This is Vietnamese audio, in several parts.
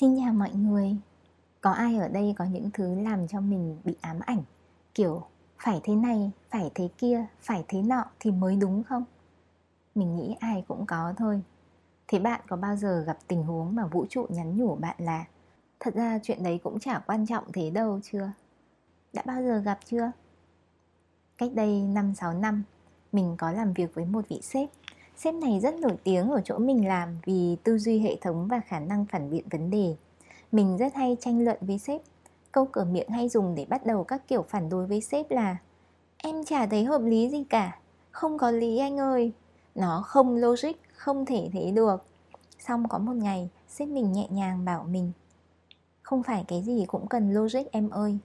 Xin chào mọi người Có ai ở đây có những thứ làm cho mình bị ám ảnh Kiểu phải thế này, phải thế kia, phải thế nọ thì mới đúng không? Mình nghĩ ai cũng có thôi Thế bạn có bao giờ gặp tình huống mà vũ trụ nhắn nhủ bạn là Thật ra chuyện đấy cũng chả quan trọng thế đâu chưa? Đã bao giờ gặp chưa? Cách đây 5-6 năm Mình có làm việc với một vị sếp Sếp này rất nổi tiếng ở chỗ mình làm vì tư duy hệ thống và khả năng phản biện vấn đề. Mình rất hay tranh luận với sếp. Câu cửa miệng hay dùng để bắt đầu các kiểu phản đối với sếp là Em chả thấy hợp lý gì cả. Không có lý anh ơi. Nó không logic, không thể thế được. Xong có một ngày, sếp mình nhẹ nhàng bảo mình Không phải cái gì cũng cần logic em ơi.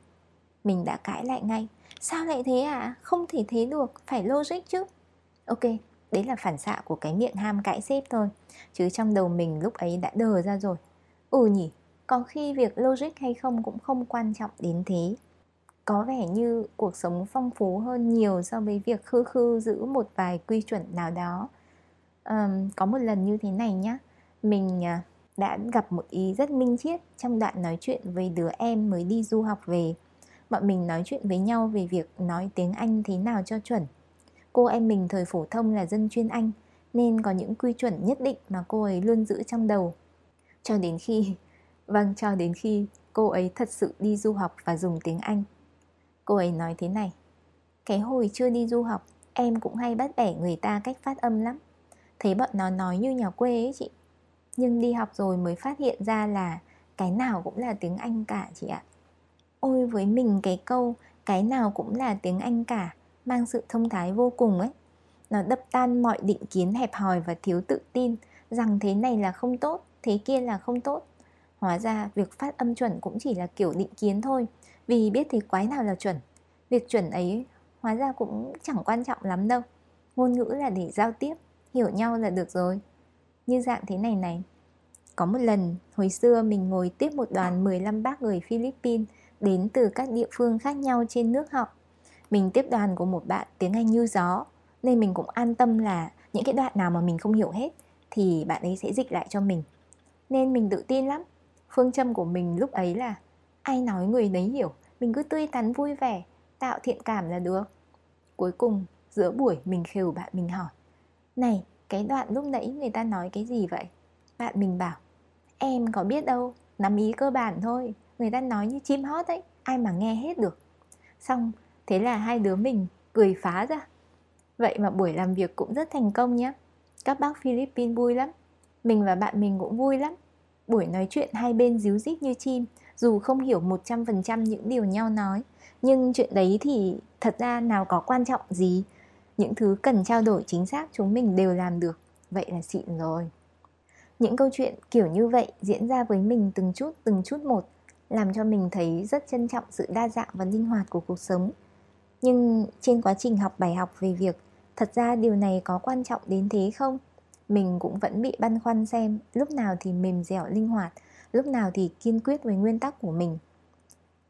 Mình đã cãi lại ngay. Sao lại thế à? Không thể thế được, phải logic chứ. Ok, Đấy là phản xạ của cái miệng ham cãi xếp thôi. Chứ trong đầu mình lúc ấy đã đờ ra rồi. Ừ nhỉ, có khi việc logic hay không cũng không quan trọng đến thế. Có vẻ như cuộc sống phong phú hơn nhiều so với việc khư khư giữ một vài quy chuẩn nào đó. Um, Có một lần như thế này nhá. Mình à, đã gặp một ý rất minh triết trong đoạn nói chuyện với đứa em mới đi du học về. Bọn mình nói chuyện với nhau về việc nói tiếng Anh thế nào cho chuẩn. Cô em mình thời phổ thông là dân chuyên Anh Nên có những quy chuẩn nhất định mà cô ấy luôn giữ trong đầu. Cho đến khi Vâng, cho đến khi cô ấy thật sự đi du học và dùng tiếng Anh. Cô ấy nói thế này Cái hồi chưa đi du học Em cũng hay bắt bẻ người ta cách phát âm lắm. Thấy bọn nó nói như nhà quê ấy chị. Nhưng đi học rồi mới phát hiện ra là Cái nào cũng là tiếng Anh cả chị ạ. Ôi với mình cái câu Cái nào cũng là tiếng Anh cả mang sự thông thái vô cùng ấy. Nó đập tan mọi định kiến hẹp hòi và thiếu tự tin rằng thế này là không tốt, thế kia là không tốt. Hóa ra, việc phát âm chuẩn cũng chỉ là kiểu định kiến thôi, vì biết thì quái nào là chuẩn. Việc chuẩn ấy, hóa ra cũng chẳng quan trọng lắm đâu. Ngôn ngữ là để giao tiếp, hiểu nhau là được rồi. Như dạng thế này này, có một lần, hồi xưa mình ngồi tiếp một đoàn 15 bác người Philippines đến từ các địa phương khác nhau trên nước họ mình tiếp đoàn của một bạn tiếng Anh như gió, Nên mình cũng an tâm là những cái đoạn nào mà mình không hiểu hết Thì bạn ấy sẽ dịch lại cho mình. Nên mình tự tin lắm. Phương châm của mình lúc ấy là Ai nói người nấy hiểu, Mình cứ tươi tắn vui vẻ, Tạo thiện cảm là được. Cuối cùng, giữa buổi mình khều bạn mình hỏi, Này, cái đoạn lúc nãy người ta nói cái gì vậy? Bạn mình bảo, Em có biết đâu, Nắm ý cơ bản thôi, Người ta nói như chim hót ấy, Ai mà nghe hết được. Xong Thế là hai đứa mình cười phá ra. Vậy mà buổi làm việc cũng rất thành công nhé. Các bác Philippines vui lắm. Mình và bạn mình cũng vui lắm. Buổi nói chuyện hai bên díu dít như chim, Dù không hiểu 100% những điều nhau nói. Nhưng chuyện đấy thì thật ra nào có quan trọng gì? Những thứ cần trao đổi chính xác chúng mình đều làm được. Vậy là xịn rồi. Những câu chuyện kiểu như vậy diễn ra với mình từng chút từng chút một, Làm cho mình thấy rất trân trọng sự đa dạng và linh hoạt của cuộc sống nhưng trên quá trình học bài học về việc, thật ra điều này có quan trọng đến thế không? Mình cũng vẫn bị băn khoăn xem lúc nào thì mềm dẻo linh hoạt, lúc nào thì kiên quyết với nguyên tắc của mình.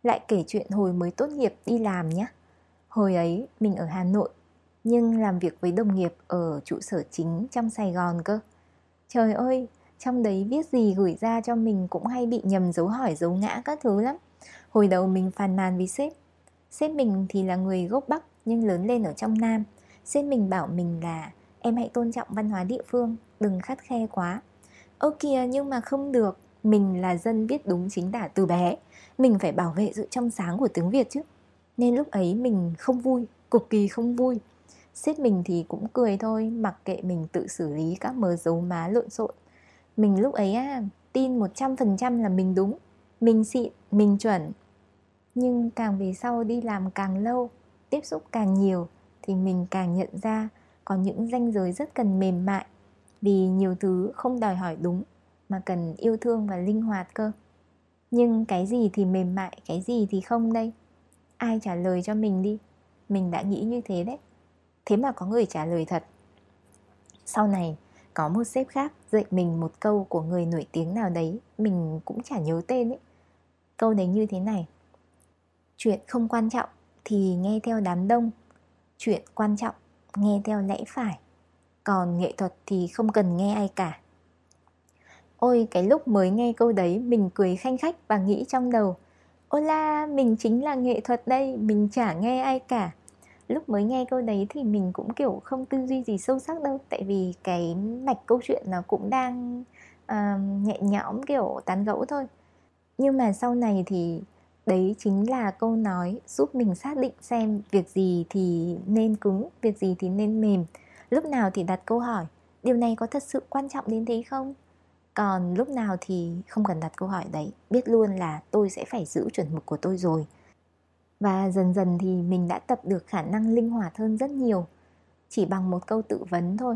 Lại kể chuyện hồi mới tốt nghiệp đi làm nhé. Hồi ấy mình ở hà nội, nhưng làm việc với đồng nghiệp ở trụ sở chính trong sài gòn cơ. Trời ơi, trong đấy viết gì gửi ra cho mình cũng hay bị nhầm dấu hỏi dấu ngã các thứ lắm. Hồi đầu mình phàn nàn với sếp Sếp mình thì là người gốc Bắc nhưng lớn lên ở trong Nam. Sếp mình bảo mình là em hãy tôn trọng văn hóa địa phương, đừng khắt khe quá. Ơ kìa nhưng mà không được, mình là dân biết đúng chính tả từ bé. Mình phải bảo vệ sự trong sáng của tiếng Việt chứ. Nên lúc ấy mình không vui, cực kỳ không vui. Sếp mình thì cũng cười thôi, mặc kệ mình tự xử lý các mờ dấu má lộn xộn. Mình lúc ấy á, tin 100% là mình đúng. Mình xịn, mình chuẩn nhưng càng về sau đi làm càng lâu, tiếp xúc càng nhiều thì mình càng nhận ra có những ranh giới rất cần mềm mại vì nhiều thứ không đòi hỏi đúng mà cần yêu thương và linh hoạt cơ. Nhưng cái gì thì mềm mại, cái gì thì không đây? Ai trả lời cho mình đi? Mình đã nghĩ như thế đấy. Thế mà có người trả lời thật. Sau này, có một sếp khác dạy mình một câu của người nổi tiếng nào đấy, mình cũng chả nhớ tên ấy. Câu đấy như thế này chuyện không quan trọng thì nghe theo đám đông chuyện quan trọng nghe theo lẽ phải còn nghệ thuật thì không cần nghe ai cả. Ôi cái lúc mới nghe câu đấy mình cười khanh khách và nghĩ trong đầu Ôi la, mình chính là nghệ thuật đây, mình chả nghe ai cả. Lúc mới nghe câu đấy thì mình cũng kiểu không tư duy gì sâu sắc đâu Tại vì cái mạch câu chuyện nó cũng đang uh, nhẹ nhõm kiểu tán gẫu thôi. Nhưng mà sau này thì đấy chính là câu nói giúp mình xác định xem việc gì thì nên cứng, việc gì thì nên mềm. Lúc nào thì đặt câu hỏi Điều này có thật sự quan trọng đến thế không? còn lúc nào thì không cần đặt câu hỏi đấy biết luôn là tôi sẽ phải giữ chuẩn mực của tôi rồi. Và dần dần thì mình đã tập được khả năng linh hoạt hơn rất nhiều chỉ bằng một câu tự vấn thôi.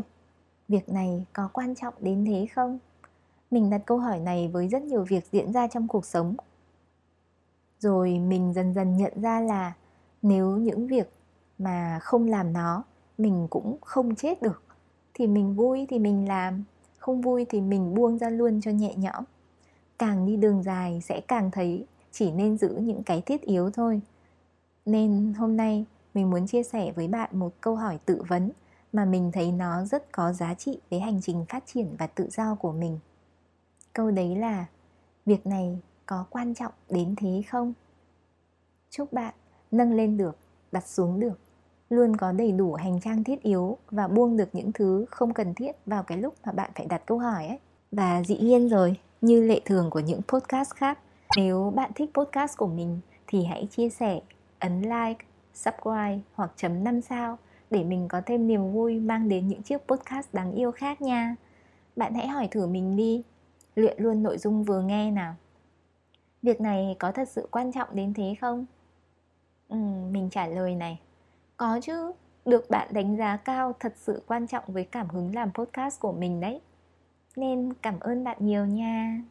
Việc này có quan trọng đến thế không? Mình đặt câu hỏi này với rất nhiều việc diễn ra trong cuộc sống rồi mình dần dần nhận ra là nếu những việc mà không làm nó, mình cũng không chết được. Thì mình vui thì mình làm, không vui thì mình buông ra luôn cho nhẹ nhõm. Càng đi đường dài sẽ càng thấy chỉ nên giữ những cái thiết yếu thôi. Nên hôm nay mình muốn chia sẻ với bạn một câu hỏi tự vấn mà mình thấy nó rất có giá trị với hành trình phát triển và tự do của mình. Câu đấy là, việc này có quan trọng đến thế không chúc bạn nâng lên được đặt xuống được luôn có đầy đủ hành trang thiết yếu và buông được những thứ không cần thiết vào cái lúc mà bạn phải đặt câu hỏi ấy. Và dĩ nhiên rồi, như lệ thường của những podcast khác, nếu bạn thích podcast của mình thì hãy chia sẻ, ấn like, subscribe hoặc chấm 5 sao để mình có thêm niềm vui mang đến những chiếc podcast đáng yêu khác nha. Bạn hãy hỏi thử mình đi, luyện luôn nội dung vừa nghe nào. Việc này có thật sự quan trọng đến thế không? Ừ, mình trả lời này có chứ, được bạn đánh giá cao thật sự quan trọng với cảm hứng làm podcast của mình đấy. Nên cảm ơn bạn nhiều nha.